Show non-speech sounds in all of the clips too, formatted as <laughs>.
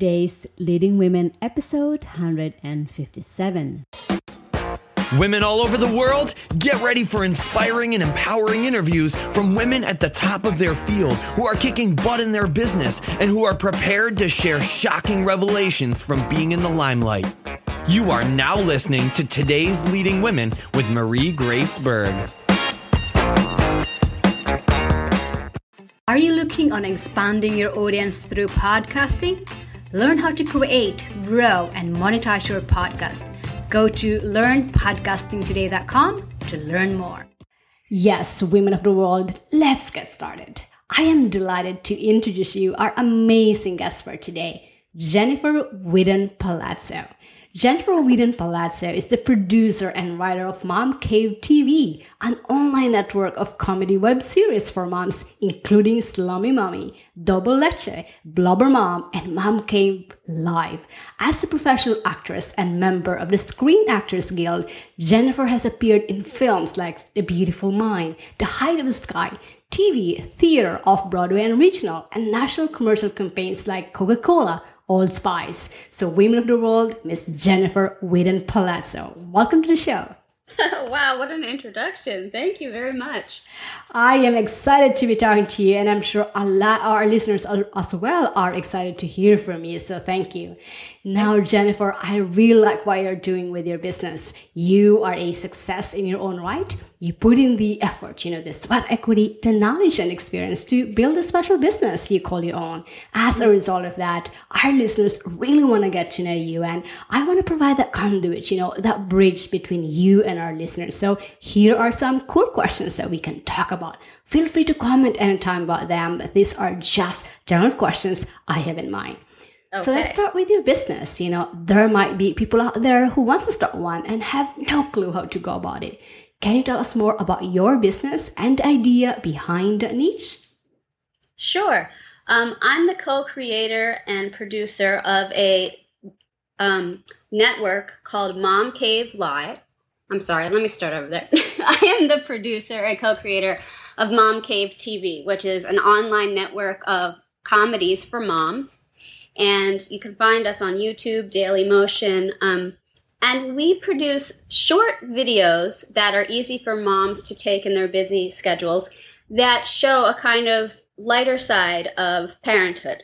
today's Leading Women episode 157. Women all over the world, get ready for inspiring and empowering interviews from women at the top of their field who are kicking butt in their business and who are prepared to share shocking revelations from being in the limelight. You are now listening to today's Leading Women with Marie Grace Berg. Are you looking on expanding your audience through podcasting? Learn how to create, grow, and monetize your podcast Go to learnpodcastingtoday.com to learn more. Yes, women of the world, let's get started. I am delighted to introduce you our amazing guest for today, Jennifer Whedon Palazzo. Jennifer Whedon Palazzo is the producer and writer of Mom Cave TV, an online network of comedy web series for moms, including Slummy Mommy, Double Leche, Blubber Mom, and Mom Cave Live. As a professional actress and member of the Screen Actors Guild, Jennifer has appeared in films like The Beautiful Mind, The Height of the Sky, TV, theater, off Broadway and regional, and national commercial campaigns like Coca Cola, Old Spice. So, Women of the World, Miss Jennifer Whedon Palazzo. Welcome to the show. <laughs> wow, what an introduction. Thank you very much. I am excited to be talking to you, and I'm sure a lot our listeners as well are excited to hear from you. So thank you. Now, Jennifer, I really like what you're doing with your business. You are a success in your own right. You put in the effort, you know, the sweat equity, the knowledge and experience to build a special business you call your own. As a result of that, our listeners really want to get to know you. And I want to provide that conduit, you know, that bridge between you and our listeners. So here are some cool questions that we can talk about. Feel free to comment anytime about them, but these are just general questions I have in mind. Okay. So let's start with your business. You know, there might be people out there who wants to start one and have no clue how to go about it. Can you tell us more about your business and the idea behind the niche? Sure. Um, I'm the co-creator and producer of a um, network called Mom Cave Live. I'm sorry, let me start over there. <laughs> I am the producer and co-creator of Mom Cave TV, which is an online network of comedies for moms and you can find us on YouTube, Daily Motion. Um, and we produce short videos that are easy for moms to take in their busy schedules that show a kind of lighter side of parenthood.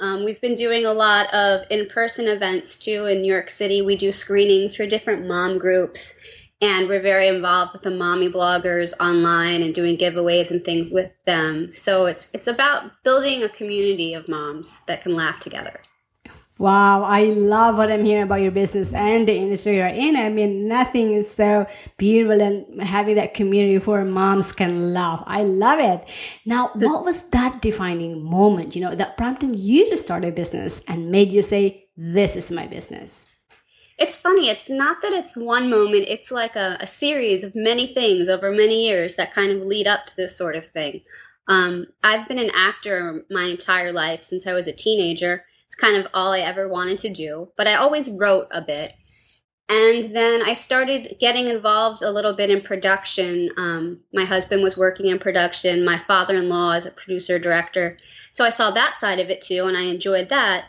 Um, we've been doing a lot of in person events too in New York City. We do screenings for different mom groups and we're very involved with the mommy bloggers online and doing giveaways and things with them. So it's it's about building a community of moms that can laugh together. Wow, I love what I'm hearing about your business and the industry you're in. I mean, nothing is so beautiful than having that community where moms can laugh. I love it. Now, what was that defining moment, you know, that prompted you to start a business and made you say, this is my business? It's funny. It's not that it's one moment, it's like a, a, series of many things over many years that kind of lead up to this sort of thing. Um, I've been an actor my entire life since I was a teenager. It's kind of all I ever wanted to do, but I always wrote a bit. And then I started getting involved a little bit in production. Um, my husband was working in production, my father in law is a producer director. So I saw that side of it too, and I enjoyed that.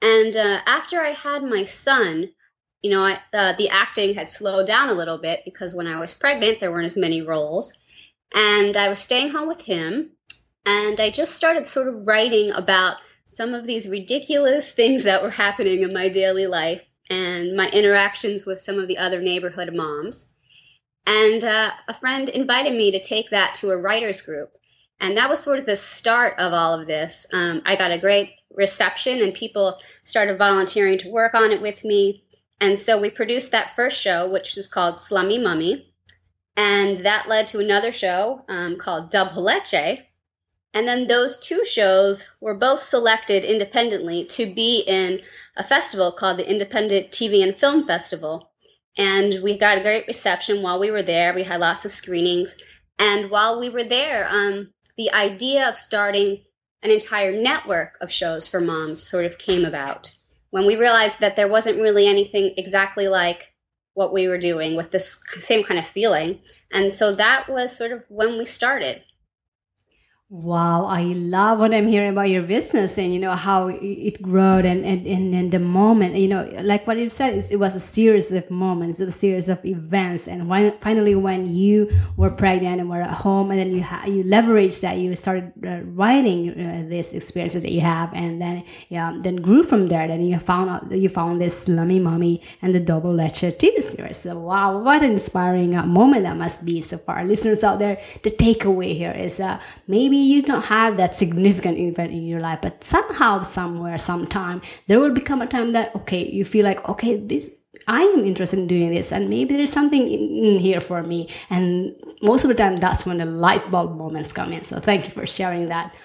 And uh, after I had my son, you know, I, uh, the acting had slowed down a little bit because when I was pregnant, there weren't as many roles. And I was staying home with him. And I just started sort of writing about some of these ridiculous <laughs> things that were happening in my daily life and my interactions with some of the other neighborhood moms. And uh, a friend invited me to take that to a writers group. And that was sort of the start of all of this. Um, I got a great reception, and people started volunteering to work on it with me. And so we produced that first show, which was called Slummy Mummy. And that led to another show um, called Double Leche. And then those two shows were both selected independently to be in a festival called the Independent TV and Film Festival. And we got a great reception while we were there. We had lots of screenings. And while we were there, um, the idea of starting an entire network of shows for moms sort of came about when we realized that there wasn't really anything exactly like what we were doing with this same kind of feeling. And so that was sort of when we started. Wow, I love what I'm hearing about your business and you know how it grew and and, and, and the moment you know like what you said it was a series of moments, a series of events, and when, finally when you were pregnant and were at home, and then you ha- you leveraged that, you started uh, writing uh, these experiences that you have, and then yeah, then grew from there. Then you found out you found this Slummy Mommy and the Double Leche TV series. So wow, what an inspiring uh, moment that must be. So for our listeners out there, the takeaway here is uh, maybe you don't have that significant event in your life, but somehow, somewhere, sometime, there will become a time that, okay, you feel like, okay, this, I am interested in doing this, and maybe there's something in, here for me. And most of the time, that's when the light bulb moments come in. So thank you for sharing that.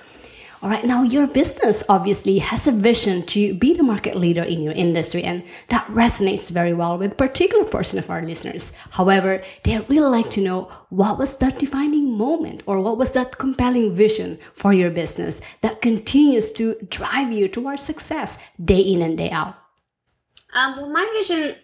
All right, now your business obviously has a vision to be the market leader in your industry, and that resonates very well with particular portion of our listeners. However, they really like to know what was that defining moment or what was that compelling vision for your business that continues to drive you towards success day in and day out. Um, well, my vision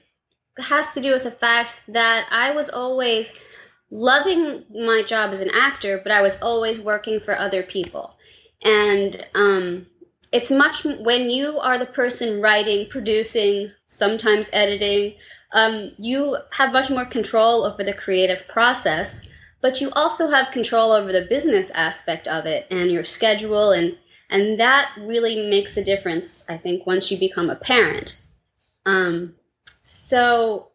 has to do with the fact that I was always loving my job as an actor, but I was always working for other people and um, it's much when you are the person writing producing sometimes editing um, you have much more control over the creative process but you also have control over the business aspect of it and your schedule and and that really makes a difference i think once you become a parent. Um, so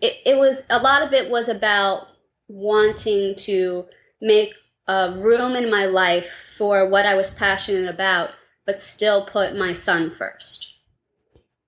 it, it was a lot of it was about wanting to make a room in my life for what I was passionate about, but still put my son first.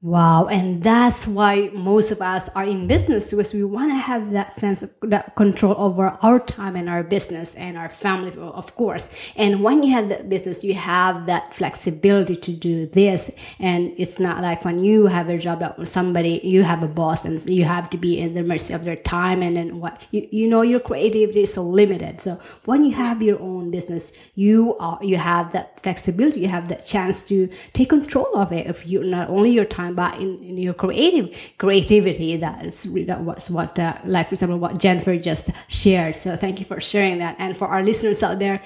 Wow, and that's why most of us are in business because we want to have that sense of that control over our time and our business and our family, of course. And when you have that business, you have that flexibility to do this. And it's not like when you have a job that somebody, you have a boss and you have to be in the mercy of their time and then what you, you know, your creativity is so limited. So when you have your own business, you are, you have that flexibility, you have that chance to take control of it. If you not only your time, but in, in your creative creativity. That's that was what, uh, like for example, what Jennifer just shared. So thank you for sharing that. And for our listeners out there,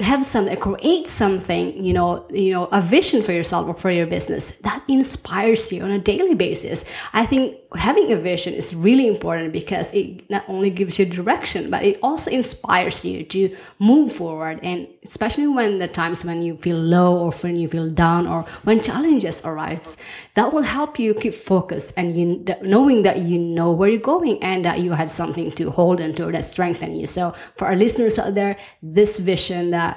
have something create something you know you know a vision for yourself or for your business that inspires you on a daily basis. I think having a vision is really important because it not only gives you direction but it also inspires you to move forward. And especially when the times when you feel low or when you feel down or when challenges arise that will help you keep focus and you knowing that you know where you're going and that you have something to hold into that strengthen you. So for our listeners out there this vision that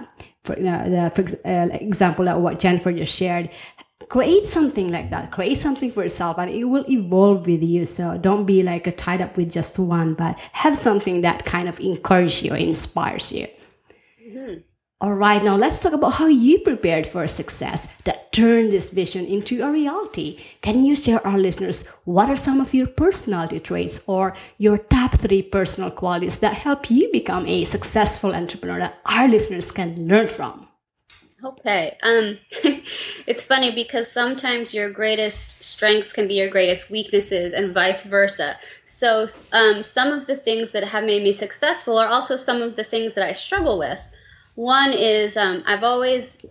for, you know, the, for uh, example that what Jennifer just shared, create something like that. Create something for yourself, and it will evolve with you. So don't be like a tied up with just one, but have something that kind of encourages you, inspires you. Mm-hmm. All right, now let's talk about how you prepared for success that turned this vision into a reality. Can you share our listeners what are some of your personality traits or your top three personal qualities that help you become a successful entrepreneur that our listeners can learn from? Okay. Um, <laughs> it's funny because sometimes your greatest strengths can be your greatest weaknesses and vice versa. So, um, some of the things that have made me successful are also some of the things that I struggle with. One is um, I've always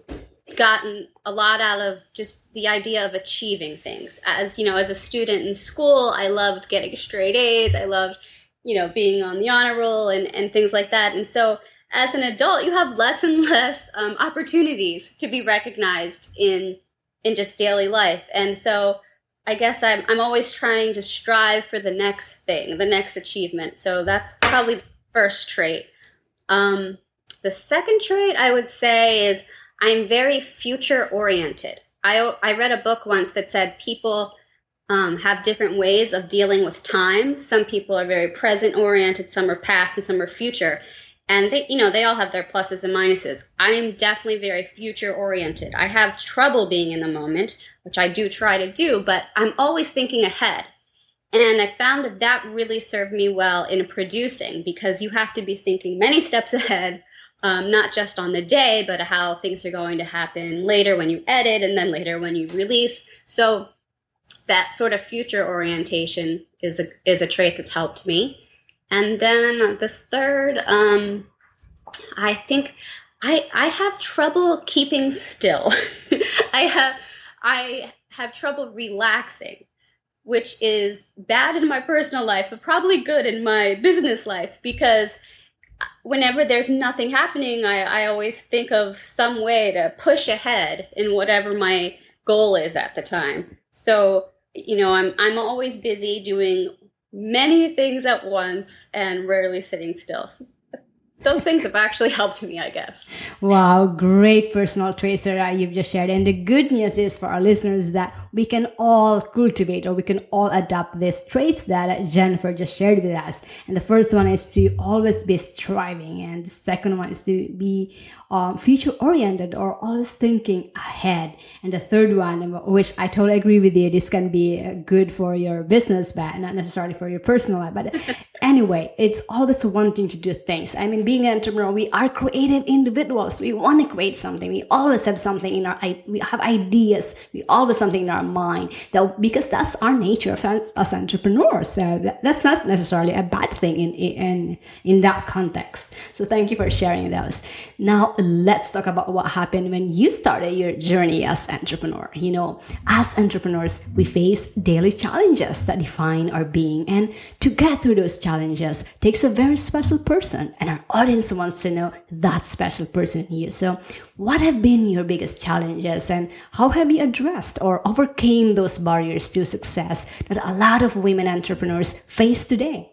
gotten a lot out of just the idea of achieving things. As you know, as a student in school, I loved getting straight A's. I loved, you know, being on the honor roll and, and things like that. And so as an adult, you have less and <laughs> less um, opportunities to be recognized in in just daily life. And so I guess I'm I'm always trying to strive for the next thing, the next achievement. So that's probably the first trait. Um, the second trait I would say is I'm very future oriented. I, I read a book once that said people um, have different ways of dealing with time. Some people are very present oriented, some are past, and some are future. And they, you know, they all have their pluses and minuses. I am definitely very future oriented. I have trouble being in the moment, which I do try to do, but I'm always thinking ahead. And I found that that really served me well in producing because you have to be thinking many <laughs> steps ahead um, not just on the day, but how things are going to happen later when you edit and then later when you release. So that sort of future orientation is a is a trait that's helped me. And then the third, um, I think I I have trouble keeping still. <laughs> I have I have trouble relaxing, which is bad in my personal life, but probably good in my business life because whenever there's nothing happening, I, I always think of some way to push ahead in whatever my goal is at the time. So, you know, I'm I'm always busy doing many things at once and rarely sitting still. So those things have actually helped me, I guess. Wow, great personal traits that uh, you've just shared. And the good news is for our listeners that we can all cultivate or we can all adopt these traits that Jennifer just shared with us. And the first one is to always be striving, and the second one is to be um, future oriented or always thinking ahead. And the third one, which I totally agree with you, this can be uh, good for your business, but not necessarily for your personal life. But <laughs> anyway, it's always wanting to do things. I mean, being an entrepreneur, we are creative individuals. We want to create something. We always have something in our, we have ideas. We always something in our mind that because that's our nature as, entrepreneurs. So that, that's not necessarily a bad thing in, in, in that context. So thank you for sharing those. Now, let's talk about what happened when you started your journey as entrepreneur. You know, as entrepreneurs, we face daily challenges that define our being, and to get through those challenges takes a very special person, and our audience wants to know that special person in you. So, what have been your biggest challenges, and how have you addressed or overcame those barriers to success that a lot of women entrepreneurs face today?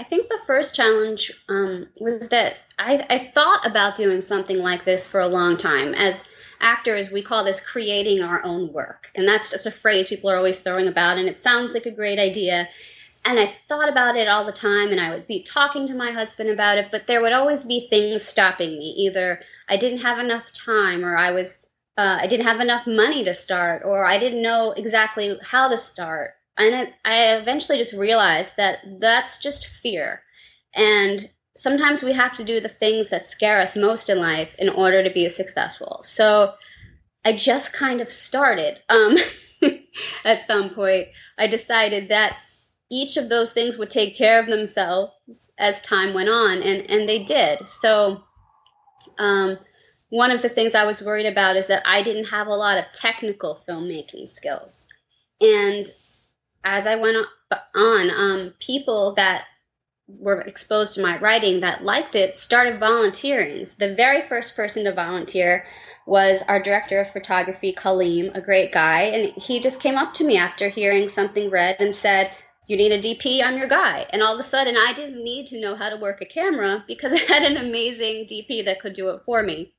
I think the first challenge um, was that I, I thought about doing something like this for a long time. As actors, we call this creating our own work. And that's just a phrase people are always throwing about, and it sounds like a great idea. And I thought about it all the time, and I would be talking to my husband about it, but there would always be things stopping me. Either I didn't have enough time, or I was uh, I didn't have enough money to start, or I didn't know exactly how to start and I eventually just realized that that's just fear. And sometimes we have to do the things that scare us most in life in order to be successful. So I just kind of started. Um, <laughs> at some point, I decided that each of those things would take care of themselves as time went on, and, and they did. So, um, one of the things I was worried about is that I didn't have a lot of technical filmmaking skills. And as I went on, um, people that were exposed to my writing that liked it started volunteering. The very first person to volunteer was our director of photography, Kaleem, a great guy. And he just came up to me after hearing something read and said, You need a DP, I'm your guy. And all of a sudden, I didn't need to know how to work a camera because <laughs> I had an amazing DP that could do it for me.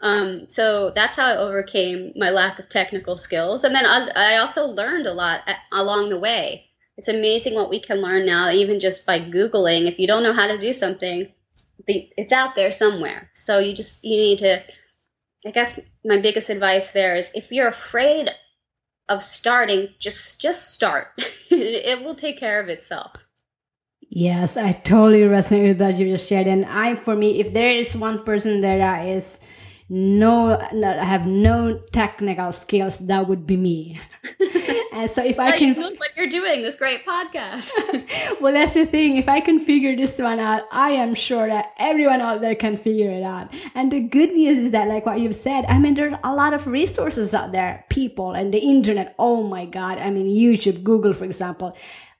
Um, so that's how I overcame my lack of technical skills. And then I also learned a lot along the way. It's amazing what we can learn now, even just by Googling. If you don't know how to do something, the, it's out there somewhere. So you just, you need to, I guess my biggest advice there is if you're afraid of starting, just, just start. <laughs> it will take care of itself. Yes, I totally resonate with that you just shared. And I, for me, if there is one person that is no, I have no technical skills, that would be me. <laughs> and so if I oh, can, you look like you're doing this great podcast. <laughs> well, that's the thing. If I can figure this one out, I am sure that everyone out there can figure it out. And the good news is that, like what you've said, I mean, there's a lot of resources out there, people and the internet. Oh my God. I mean, YouTube, Google, for example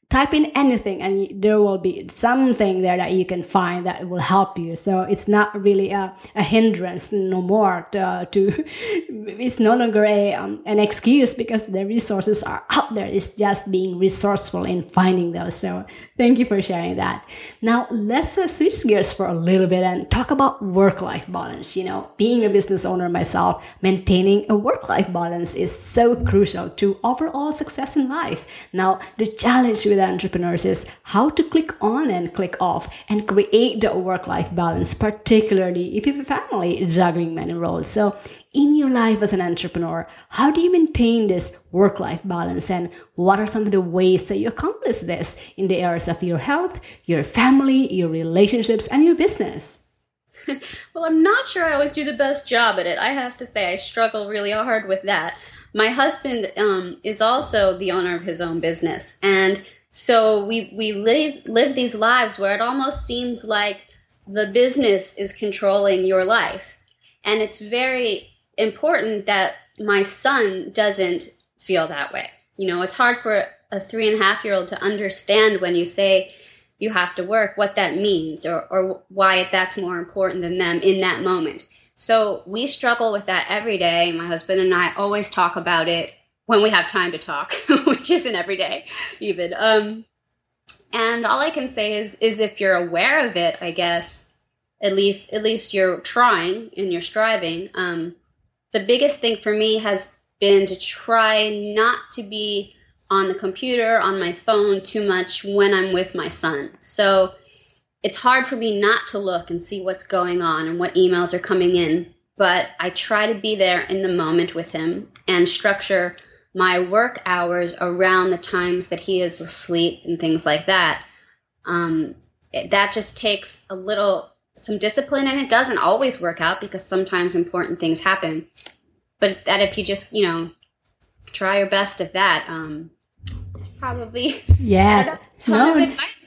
type in anything and there will be something there that you can find that will help you. So it's not really a, a hindrance no more to, to <laughs> it's no longer a, um, an excuse because the resources are out there. It's just being resourceful in finding those. So thank you for sharing that. Now let's uh, switch gears for a little bit and talk about work-life balance. You know being a business owner myself maintaining a work-life balance is so crucial to overall success in life. Now the challenge with with entrepreneurs is how to click on and click off and create the work life balance, particularly if you have a family juggling many roles. So, in your life as an entrepreneur, how do you maintain this work life balance? And what are some of the ways that you accomplish this in the areas of your health, your family, your relationships, and your business? <laughs> well, I'm not sure I always do the best job at it. I have to say, I struggle really hard with that. My husband um, is also the owner of his own business, and so we we live live these lives where it almost seems like the business is controlling your life. And it's very important that my son doesn't feel that way. You know, it's hard for a three and a half year old to understand when you say you have to work what that means or, or why that's more important than them in that moment. So we struggle with that every day. My husband and I always talk about it when we have time to talk, <laughs> which isn't every day even. Um, and all I can say is is if you're aware of it, I guess at least at least you're trying and you're striving. Um, the biggest thing for me has been to try not to be on the computer on my phone too much when I'm with my son. So it's hard for me not to look and see what's going on and what emails are coming in, but I try to be there in the moment with him and structure my work hours around the times that he is asleep and things like that. Um, it, that just takes a little some discipline, and it doesn't always work out because sometimes important things happen. But that if you just you know try your best at that, um, it's probably <laughs> yes. <laughs> no.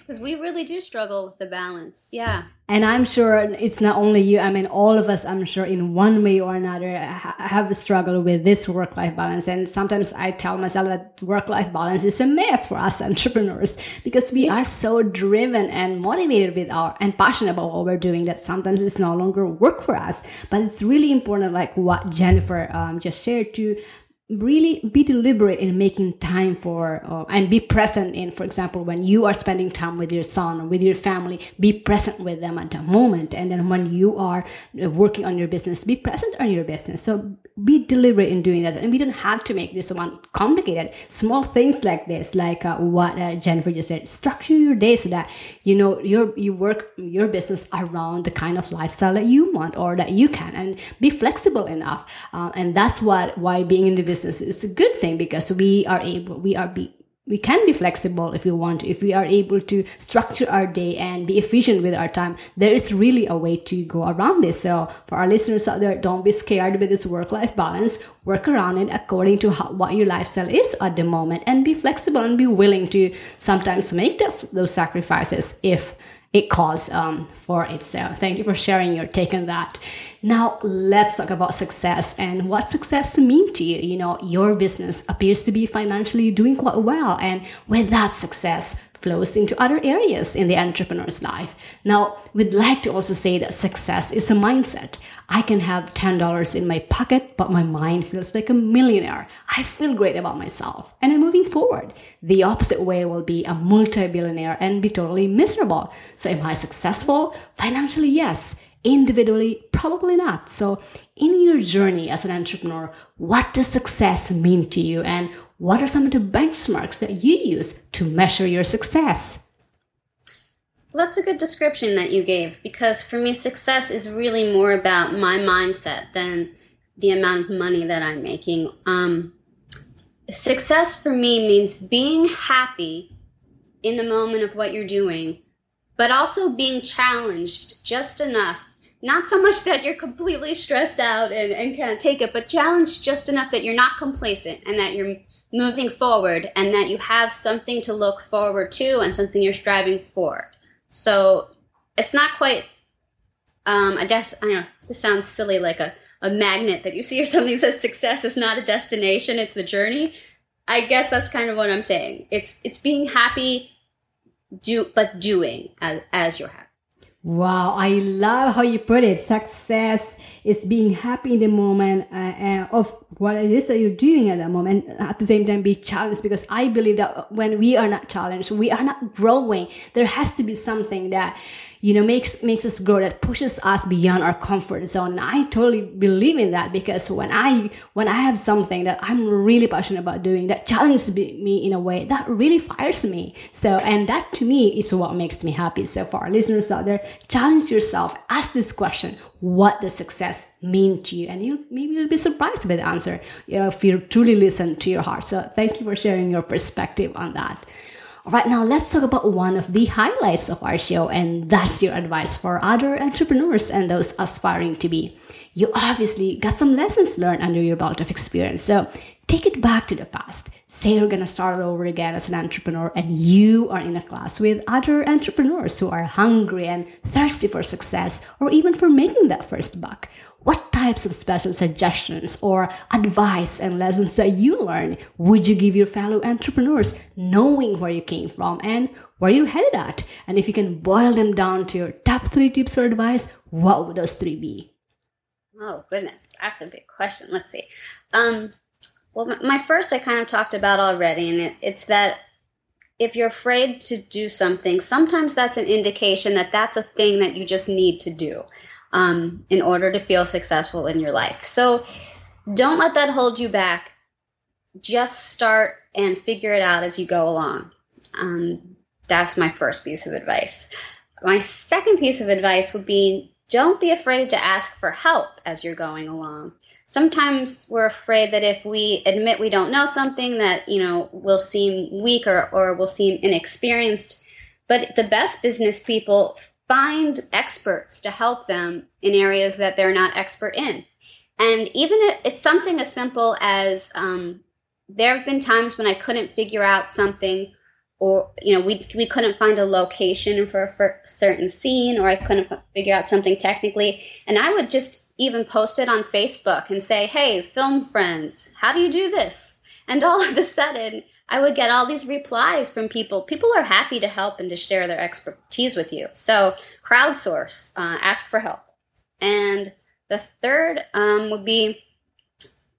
Because we really do struggle with the balance. Yeah. And I'm sure it's not only you. I mean, all of us, I'm sure, in one way or another, have a struggle with this work life balance. And sometimes I tell myself that work life balance is a myth for us <laughs> entrepreneurs because we are <laughs> so driven and motivated with our and passionate about what we're doing that sometimes it's no longer work for us. But it's really important, like what Jennifer um, just shared, to really be deliberate in making time for uh, and be present in for example when you are spending time with your son or with your family be present with them at the moment. And then when you are uh, working on your business be present on your business. So be deliberate in doing that. And we don't have to make this one complicated. Small things like this like uh, what uh, jennifer just said structure your day so that you know your you work your business around the kind of lifestyle that you want or that you can and be flexible enough. Uh, and that's what why being in the business is a good thing because we are able, we are be, we can be flexible if we want. If we are able to structure our day and be efficient with our time, there is really a way to go around this. So for our listeners out there, don't be scared with this work-life balance. Work around it according to how, what your lifestyle is at the moment and be flexible and be willing to sometimes make those, those sacrifices if it calls um, for itself. Thank you for sharing your take on that. Now let's talk about success and what success mean to you. You know, your business appears to be financially doing quite well, and with that success flows into other areas in the entrepreneur's life. Now, we'd like to also say that success is a mindset. I can have $10 in my pocket, but my mind feels like a millionaire. I feel great about myself and I'm moving forward. The opposite way will be a multi billionaire and be totally miserable. So, am I successful? Financially, yes. Individually, probably not. So, in your journey as an entrepreneur, what does success mean to you and what are some of the benchmarks that you use to measure your success? that's a good description that you gave because for me, success is really more about my mindset than the amount of money that I'm making. Um, success for me means being happy in the moment of what you're doing, but also being challenged just enough. Not so much that you're completely stressed out and, and can't take it, but challenged just enough that you're not complacent and that you're moving forward and that you have something to look forward to and something you're striving for. So it's not quite um, a des. I know. This sounds silly, like a a magnet that you see or something that says success is not a destination; it's the journey. I guess that's kind of what I'm saying. It's it's being happy, do but doing as as you're happy. Wow, I love how you put it. Success is being happy in the moment uh, uh, of what it is that you're doing at that moment. At the same time, be challenged because I believe that when we are not challenged, we are not growing. There has to be something that you know makes makes us grow that pushes us beyond our comfort zone. I totally believe in that because when i when i have something that i'm really passionate about doing that challenges me in a way that really fires me. So and that to me is what makes me happy so for our listeners out there challenge yourself. Ask this question. What does success mean to you? And you maybe you'll be surprised by the answer if you truly listen to your heart. So thank you for sharing your perspective on that Right now, let's talk about one of the highlights of our show, and that's your advice for other entrepreneurs and those aspiring to be. You obviously got some lessons learned under your belt of experience. So take it back to the past. Say you're going to start over again as an entrepreneur and you are in a class with other entrepreneurs who are hungry and thirsty for success or even for making that first buck. What types of special suggestions or advice and lessons that you learn would you give your fellow entrepreneurs knowing where you came from and where you're headed at? And if you can boil them down to your top three tips or advice, what would those three be? Oh goodness, that's a big question. Let's see. Um, well, my first I kind of talked about already, and it, it's that if you're afraid to do something, sometimes that's an indication that that's a thing that you just need to do um, in order to feel successful in your life. So don't let that hold you back. Just start and figure it out as you go along. Um, that's my first piece of advice. My second piece of advice would be don't be afraid to ask for help as you're going along. Sometimes we're afraid that if we admit we don't know something that, you know, will seem weak or, or will seem inexperienced. But the best business people find experts to help them in areas that they're not expert in. And even it's something as simple as um, there have been times when I couldn't figure out something or you know we we couldn't find a location for a, for certain scene or I couldn't figure out something technically and I would just even post it on Facebook and say hey film friends how do you do this and all of a sudden I would get all these replies from people people are happy to help and to share their expertise with you so crowdsource uh, ask for help and the third um, would be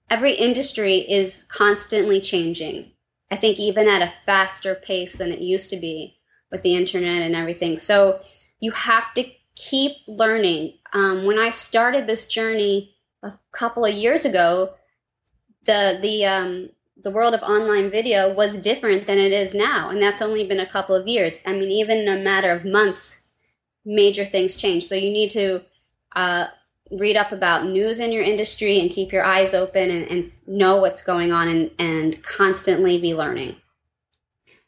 every industry is constantly changing I think even at a faster pace than it used to be with the internet and everything. So you have to keep learning. Um, when I started this journey a couple of years ago, the the um, the world of online video was different than it is now, and that's only been a couple of years. I mean, even in a matter of months, major things change. So you need to uh, read up about news in your industry and keep your eyes open and, and know what's going on and, and constantly be learning.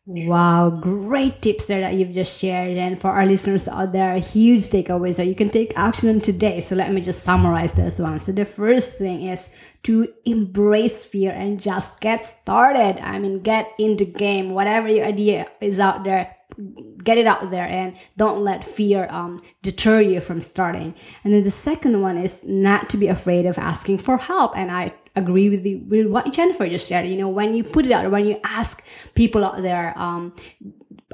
Wow, great tips there that you've just shared. And for our listeners out there, huge takeaways that you can take action on today. So let me just summarize those ones. So the first thing is to embrace fear and just get started. I mean, get in the game. Whatever your idea is out there, get it out there and don't let fear um, deter you from starting. And then the second one is not to be afraid of asking for help. And I agree with the with what Jennifer just said. You know, when you put it out, when you ask people out there, um,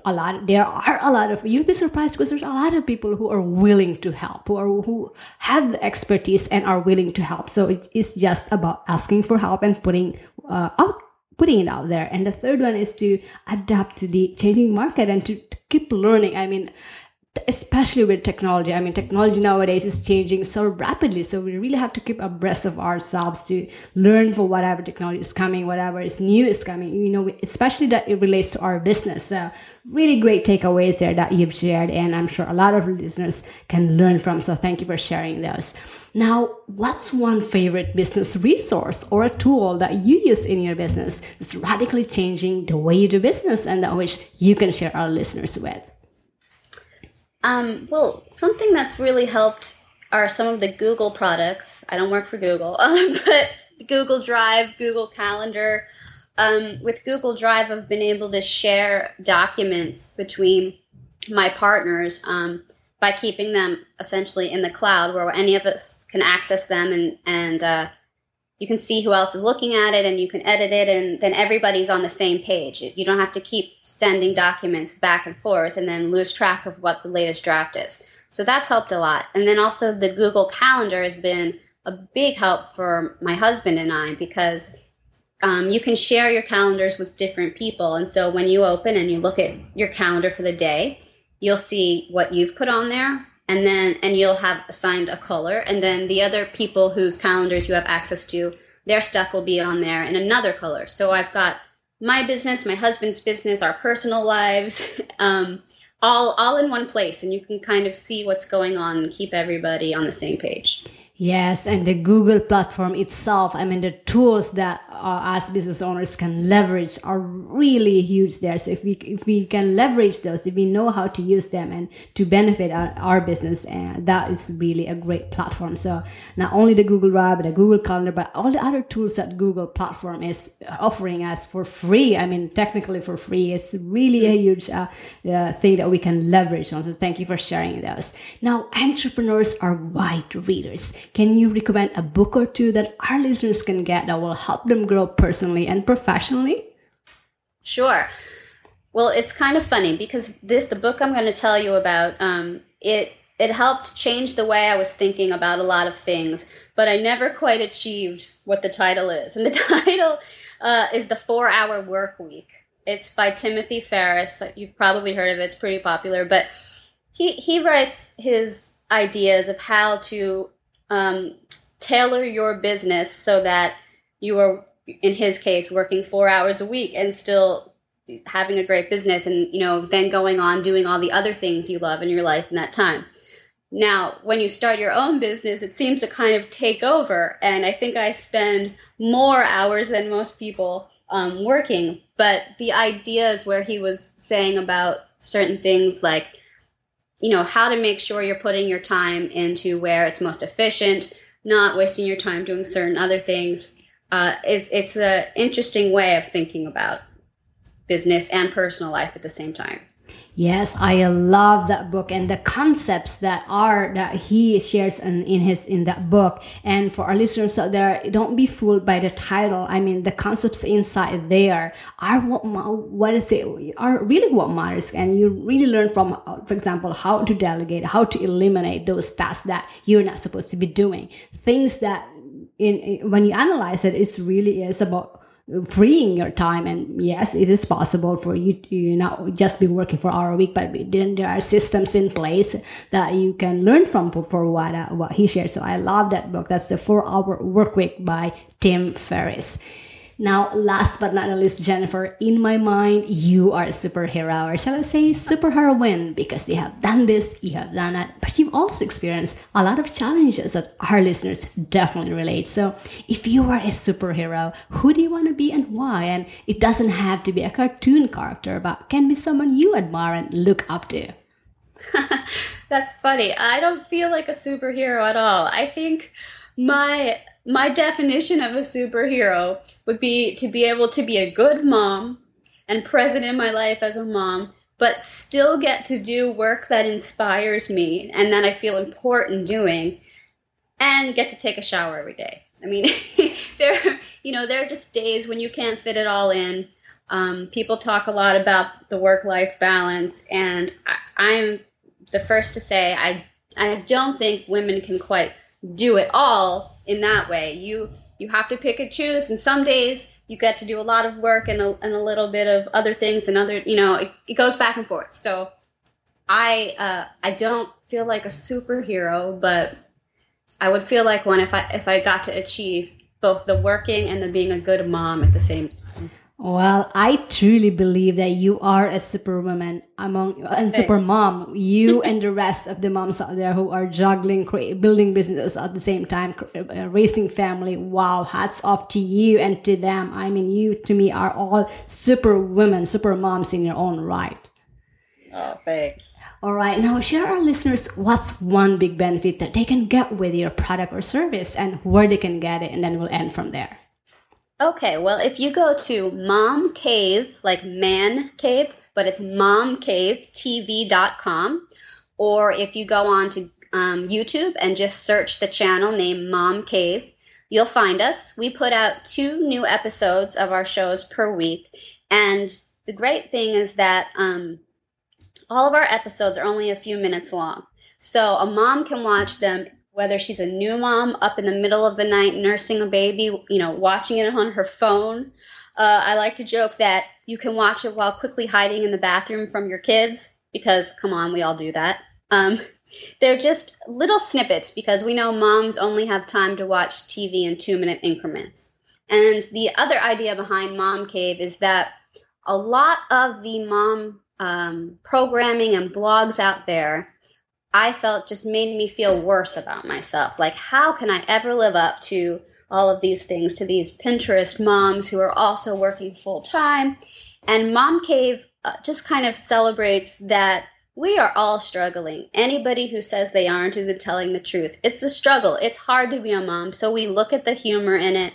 a lot there are a lot of you'll be surprised because there's a lot of people who are willing to help, who are who have the expertise and are willing to help. So it is just about asking for help and putting uh, out putting it out there. And the third one is to adapt to the changing market and to, to keep learning. I mean, especially with technology. I mean, technology nowadays is changing so rapidly. So we really have to keep abreast of ourselves to learn for whatever technology is coming, whatever is new is coming, you know, especially that it relates to our business. So really great takeaways there that you've shared. And I'm sure a lot of listeners can learn from. So thank you for sharing those. Now, what's one favorite business resource or a tool that you use in your business that's radically changing the way you do business and that which you can share our listeners with? Um, well, something that's really helped are some of the Google products. I don't work for Google, um, <laughs> but Google Drive, Google Calendar. Um, with Google Drive, I've been able to share documents between my partners um, by keeping them essentially in the cloud where any of us can access them and, and uh, you can see who else is looking at it and you can edit it and then everybody's on the same page. You don't have to keep sending documents back and forth and then lose track of what the latest draft is. So that's helped a lot. And then also the google calendar has been a big help for my husband and i because um, you can share your calendars with different people. And so when you open and you look at your calendar for the day you'll see what you've put on there and then and you'll have assigned a color and then the other people whose calendars you have access to their stuff will be on there in another color. So i've got my business my husband's business our personal lives <laughs> um, all all in one place. And you can kind of see what's going on and keep everybody on the same page Yes, and the Google platform itself, I mean, the tools that uh, as business owners can leverage are really huge there. So if we if we can leverage those, if we know how to use them and to benefit our, our business, and that is really a great platform. So not only the Google Drive, the Google Calendar, but all the other tools that Google platform is offering us for free. I mean, technically for free. It's really a huge uh, uh, thing that we can leverage on. So thank you for sharing those. Now, entrepreneurs are wide readers can you recommend a book or two that our listeners can get that will help them grow personally and professionally? Sure. Well, it's kind of funny because this the book I'm going to tell you about um, it it helped change the way I was thinking about a lot of things, but I never quite achieved what the title is. And the <laughs> title uh, is The Four Hour Work Week. It's by Timothy Ferriss. You've probably heard of it. It's pretty popular, but he he writes his ideas of how to um, tailor your business so that you are, in his case, working four hours a week and still having a great business and you know then going on doing all the other things you love in your life in that time. Now when you start your own business it seems to kind of take over and i think i spend more hours than most people um, working but the ideas where he was saying about certain things like you know, how to make sure you're putting your time into where it's most efficient, not wasting your time doing certain other things. Uh, is it's an interesting way of thinking about business and personal life at the same time. Yes, I love that book and the concepts that are that he shares in, in his in that book. And for our listeners out there, don't be fooled by the title. I mean, the concepts inside there are what what is it are really what matters, and you really learn from, for example, how to delegate, how to eliminate those tasks that you're not supposed to be doing, things that in, in when you analyze it, it's really is about freeing your time and yes it is possible for you to you not just be working for hour a week but then there are systems in place that you can learn from for what uh, what he shared. So i love that book. That's the four hour work week by tim ferriss now, last but not least, Jennifer, in my mind, you are a superhero, or shall I say superheroine, because you have done this, you have done that, but you've also experienced a lot of challenges that our listeners definitely relate. So, if you are a superhero, who do you want to be and why? And it doesn't have to be a cartoon character, but can be someone you admire and look up to. <laughs> That's funny. I don't feel like a superhero at all. I think my my definition of a superhero would be to be able to be a good mom and present in my life as a mom, but still get to do work that inspires me and that I feel important doing and get to take a shower every day. I mean, <laughs> there, you know, there are just days when you can't fit it all in. Um, people talk a lot about the work-life balance, and I, I'm the first to say I I don't think women can quite do it all in that way. You you have to pick and choose, and some days you get to do a lot of work and a, and a little bit of other things, and other you know it, it goes back and forth. So I uh, I don't feel like a superhero, but I would feel like one if I if I got to achieve both the working and the being a good mom at the same time. Well, I truly believe that you are a superwoman among and super mom. You and the rest of the moms out there who are juggling, building businesses at the same time, uh, raising family. Wow, hats off to you and to them. I mean, you to me are all super women, super moms in your own right. Oh, thanks. All right, now share our listeners what's one big benefit that they can get with your product or service and where they can get it, and then we'll end from there. Okay, well, if you go to Mom Cave, like man cave, but it's momcavetv.com, or if you go on to um, YouTube and just search the channel named Mom Cave, you'll find us. We put out two new episodes of our shows per week, and the great thing is that um, all of our episodes are only a few minutes long. So a mom can watch them whether she's a new mom up in the middle of the night nursing a baby, you know, watching it on her phone. Uh, I like to joke that you can watch it while quickly hiding in the bathroom from your kids because, come on, we all do that. Um, <laughs> they're just little snippets because we know moms only have time to watch TV in two minute increments. And the other idea behind Mom Cave is that a lot of the mom um, programming and blogs out there I felt just made me feel worse about myself. Like, how can I ever live up to all of these things to these Pinterest moms who are also working full time? And Mom Cave uh, just kind of celebrates that we are all struggling. Anybody who says they aren't isn't telling the truth. It's a struggle. It's hard to be a mom. So we look at the humor in it,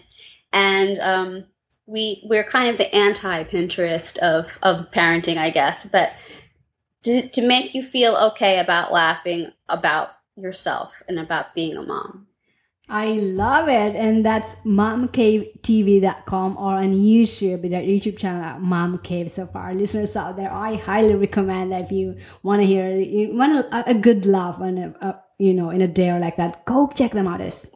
and um, we we're kind of the anti Pinterest of of parenting, I guess. But to, to make you feel okay about laughing about yourself and about being a mom. I love it. And that's momcavetv.com or on YouTube, that YouTube channel at Mom Cave. So for our listeners out there, I highly recommend that if you want to hear, you want a, a good laugh and a, a you know, in a day or like that, go check them out. It's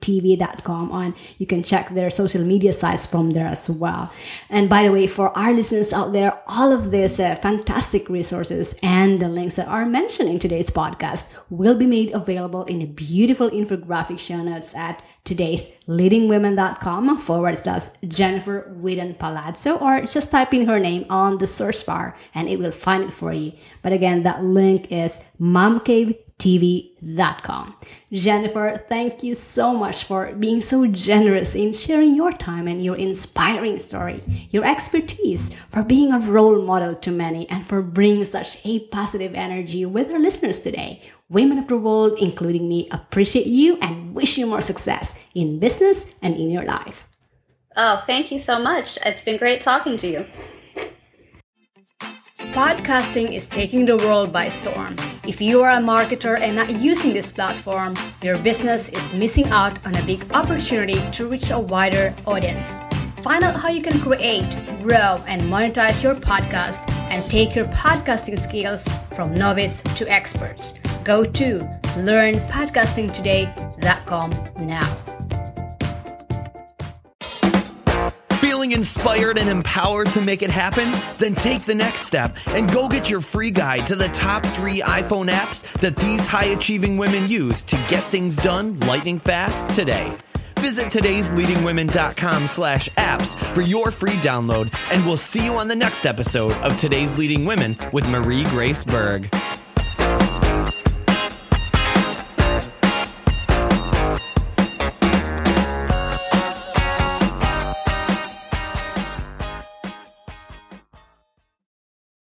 momcavetv.com and you can check their social media sites from there as well. And by the way, for our listeners out there, all of these uh, fantastic resources and the links that are mentioned in today's podcast will be made available in a beautiful infographic show notes at today's leadingwomen.com forward slash Jennifer Whedon Palazzo or just type in her name on the search bar and it will find it for you. But again, that link is momcave.com tv.com. Jennifer, thank you so much for being so generous in sharing your time and your inspiring story, your expertise, for being a role model to many, and for bringing such a positive energy with our listeners today. Women of the world, including me, appreciate you and wish you more success in business and in your life. Oh, thank you so much. It's been great talking to you. Podcasting is taking the world by storm. If you are a marketer and not using this platform, your business is missing out on a big opportunity to reach a wider audience. Find out how you can create, grow, and monetize your podcast and take your podcasting skills from novice to experts. Go to learnpodcastingtoday.com now. Feeling inspired and empowered to make it happen? Then take the next step and go get your free guide to the top three iPhone apps that these high achieving women use to get things done lightning fast today. Visit today'sleadingwomen.com slash apps for your free download, and we'll see you on the next episode of Today's Leading Women with Marie Grace Berg.